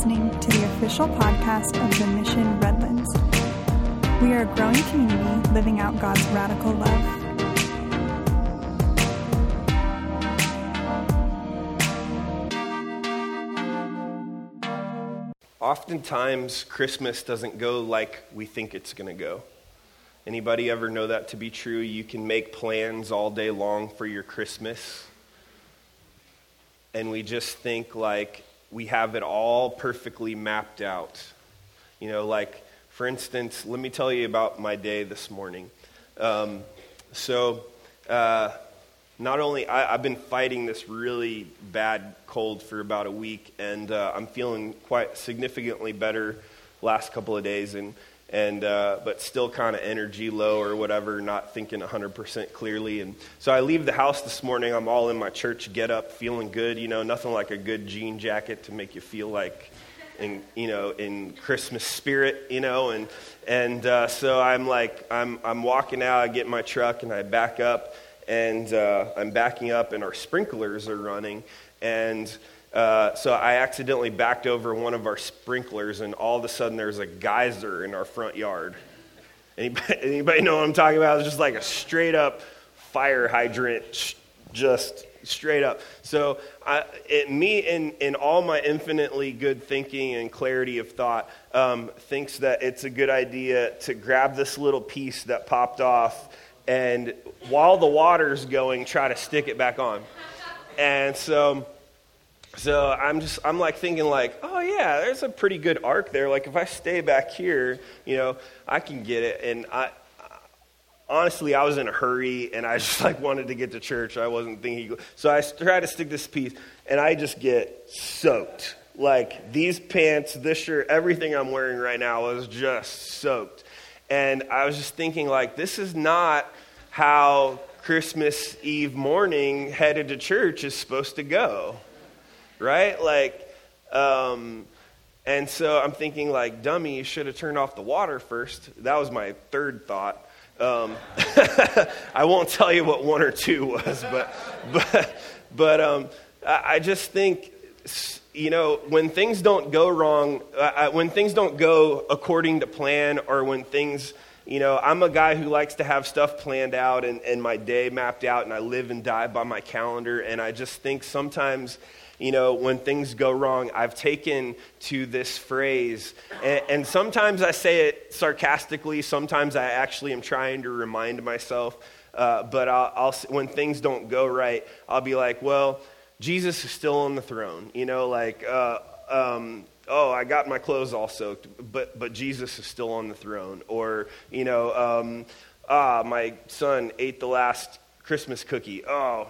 listening to the official podcast of the Mission Redlands. We are a growing community living out God's radical love. Oftentimes, Christmas doesn't go like we think it's going to go. Anybody ever know that to be true? You can make plans all day long for your Christmas, and we just think like we have it all perfectly mapped out. You know, like, for instance, let me tell you about my day this morning. Um, so, uh, not only I, have been fighting this really bad cold for about a week, and uh, I'm feeling quite significantly better last couple of days, and and uh, but still kind of energy low or whatever, not thinking 100% clearly. And so I leave the house this morning. I'm all in my church get up, feeling good. You know, nothing like a good jean jacket to make you feel like, in you know, in Christmas spirit. You know, and and uh, so I'm like, I'm I'm walking out. I get my truck and I back up, and uh, I'm backing up, and our sprinklers are running, and uh, so I accidentally backed over one of our sprinklers, and all of a sudden there's a geyser in our front yard. Anybody, anybody know what I'm talking about? It's just like a straight up fire hydrant, just straight up. So I, it, me, in, in all my infinitely good thinking and clarity of thought, um, thinks that it's a good idea to grab this little piece that popped off, and while the water's going, try to stick it back on. And so so I'm just, I'm like thinking like, oh yeah, there's a pretty good arc there. Like if I stay back here, you know, I can get it. And I, honestly, I was in a hurry and I just like wanted to get to church. I wasn't thinking. So I tried to stick this piece and I just get soaked. Like these pants, this shirt, everything I'm wearing right now is just soaked. And I was just thinking like, this is not how Christmas Eve morning headed to church is supposed to go right? Like, um, and so I'm thinking, like, dummy, you should have turned off the water first. That was my third thought. Um, I won't tell you what one or two was, but, but, but um, I just think, you know, when things don't go wrong, uh, when things don't go according to plan, or when things, you know, I'm a guy who likes to have stuff planned out and, and my day mapped out, and I live and die by my calendar, and I just think sometimes you know, when things go wrong, I've taken to this phrase. And, and, sometimes I say it sarcastically, sometimes I actually am trying to remind myself. Uh, but I'll, I'll, when things don't go right, I'll be like, well, Jesus is still on the throne. You know, like, uh, um, oh, I got my clothes all soaked, but, but Jesus is still on the throne. Or, you know, um, ah, my son ate the last Christmas cookie. Oh,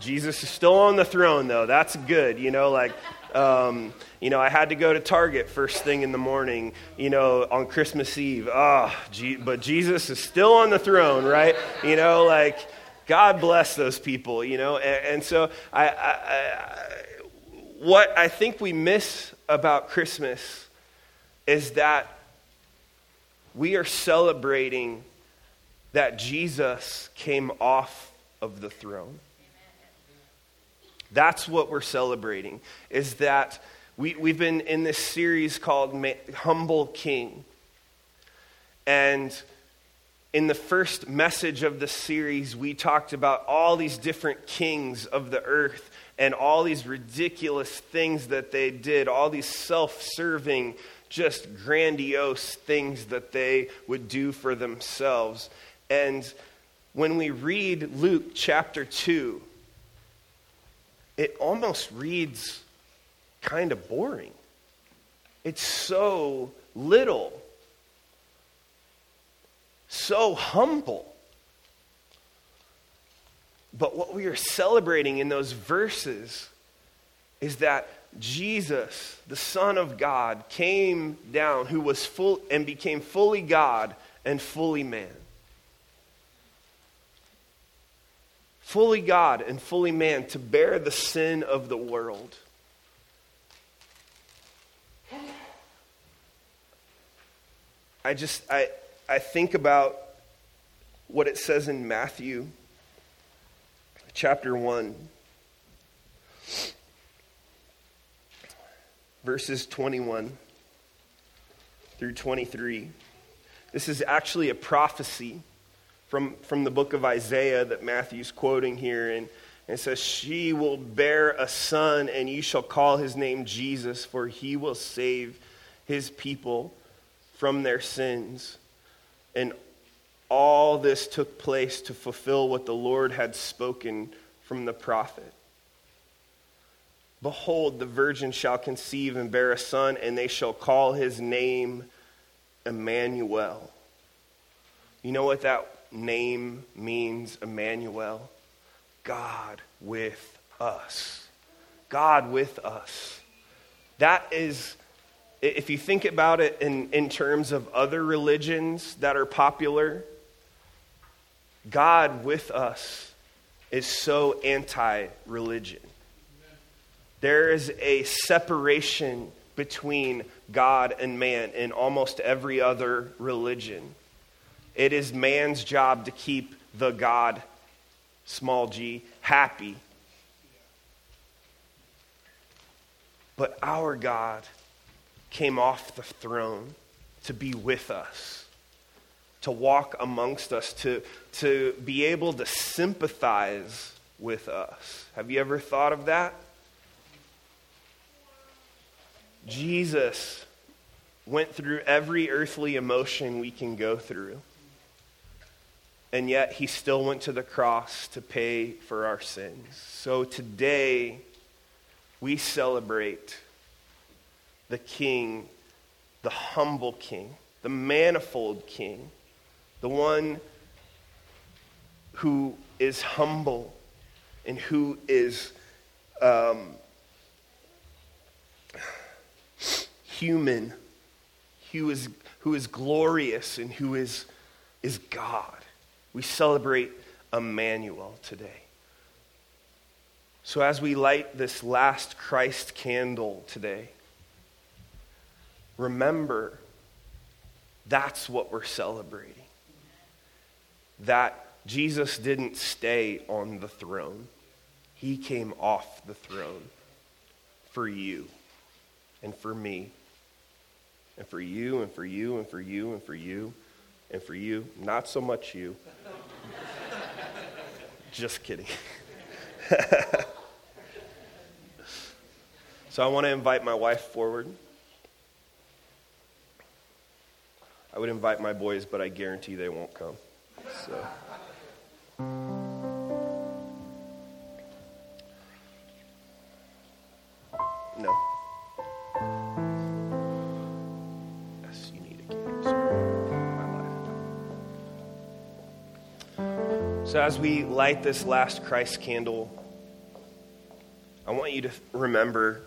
Jesus is still on the throne, though. That's good. You know, like, um, you know, I had to go to Target first thing in the morning, you know, on Christmas Eve. Ah, oh, but Jesus is still on the throne, right? You know, like, God bless those people, you know. And, and so, I, I, I, what I think we miss about Christmas is that we are celebrating that Jesus came off of the throne. That's what we're celebrating, is that we, we've been in this series called Humble King. And in the first message of the series, we talked about all these different kings of the earth and all these ridiculous things that they did, all these self serving, just grandiose things that they would do for themselves. And when we read Luke chapter 2, it almost reads kind of boring. It's so little, so humble. But what we are celebrating in those verses is that Jesus, the Son of God, came down, who was full and became fully God and fully man. Fully God and fully man, to bear the sin of the world. I just, I, I think about what it says in Matthew chapter 1. verses 21 through 23. This is actually a prophecy from, from the book of Isaiah that Matthew's quoting here. And, and says, She will bear a son, and you shall call his name Jesus, for he will save his people from their sins. And all this took place to fulfill what the Lord had spoken from the prophet. Behold, the virgin shall conceive and bear a son, and they shall call his name Emmanuel. You know what that name means, Emmanuel? God with us. God with us. That is, if you think about it in, in terms of other religions that are popular, God with us is so anti religion. There is a separation between God and man in almost every other religion. It is man's job to keep the God, small g, happy. But our God came off the throne to be with us, to walk amongst us, to, to be able to sympathize with us. Have you ever thought of that? Jesus went through every earthly emotion we can go through. And yet he still went to the cross to pay for our sins. So today we celebrate the King, the humble King, the manifold King, the one who is humble and who is um, human, who is, who is glorious, and who is, is God. We celebrate Emmanuel today. So, as we light this last Christ candle today, remember that's what we're celebrating. That Jesus didn't stay on the throne, he came off the throne for you and for me and for you, and for you, and for you, and for you, and for you. And for you, not so much you. Just kidding. so I want to invite my wife forward. I would invite my boys, but I guarantee they won't come. So. No. So, as we light this last Christ candle, I want you to remember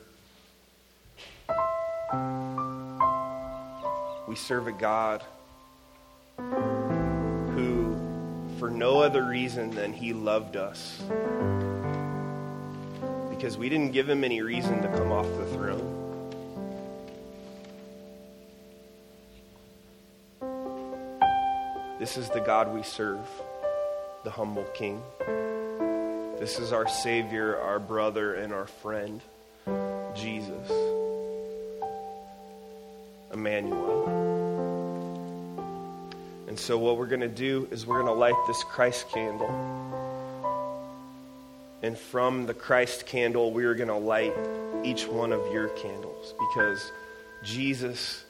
we serve a God who, for no other reason than He loved us, because we didn't give Him any reason to come off the throne. This is the God we serve the humble King. This is our Savior, our brother, and our friend, Jesus, Emmanuel. And so, what we're going to do is we're going to light this Christ candle. And from the Christ candle, we are going to light each one of your candles because Jesus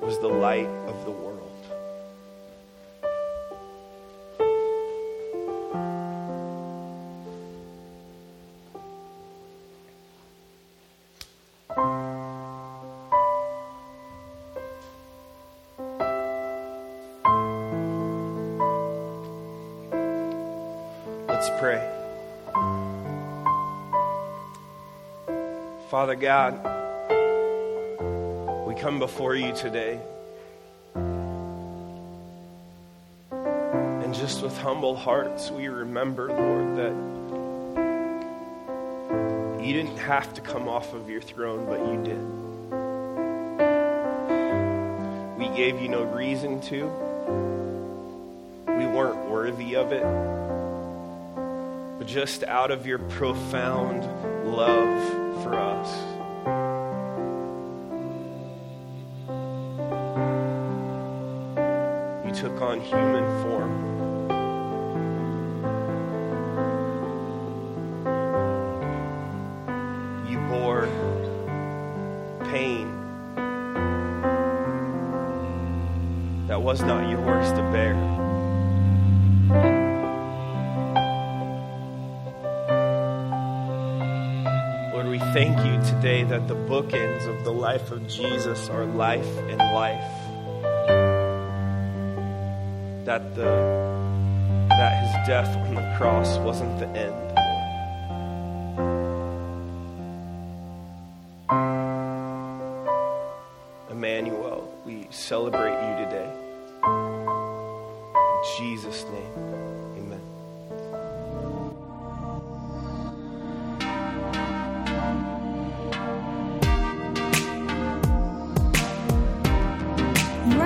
was the light of the world. Pray. Father God, we come before you today. And just with humble hearts, we remember, Lord, that you didn't have to come off of your throne, but you did. We gave you no reason to. We weren't worthy of it just out of your profound love for us. you took on human form. You bore pain that was not yours to bear. Thank you today that the bookends of the life of Jesus are life and life. That the that his death on the cross wasn't the end. Emmanuel, we celebrate you today. In Jesus' name,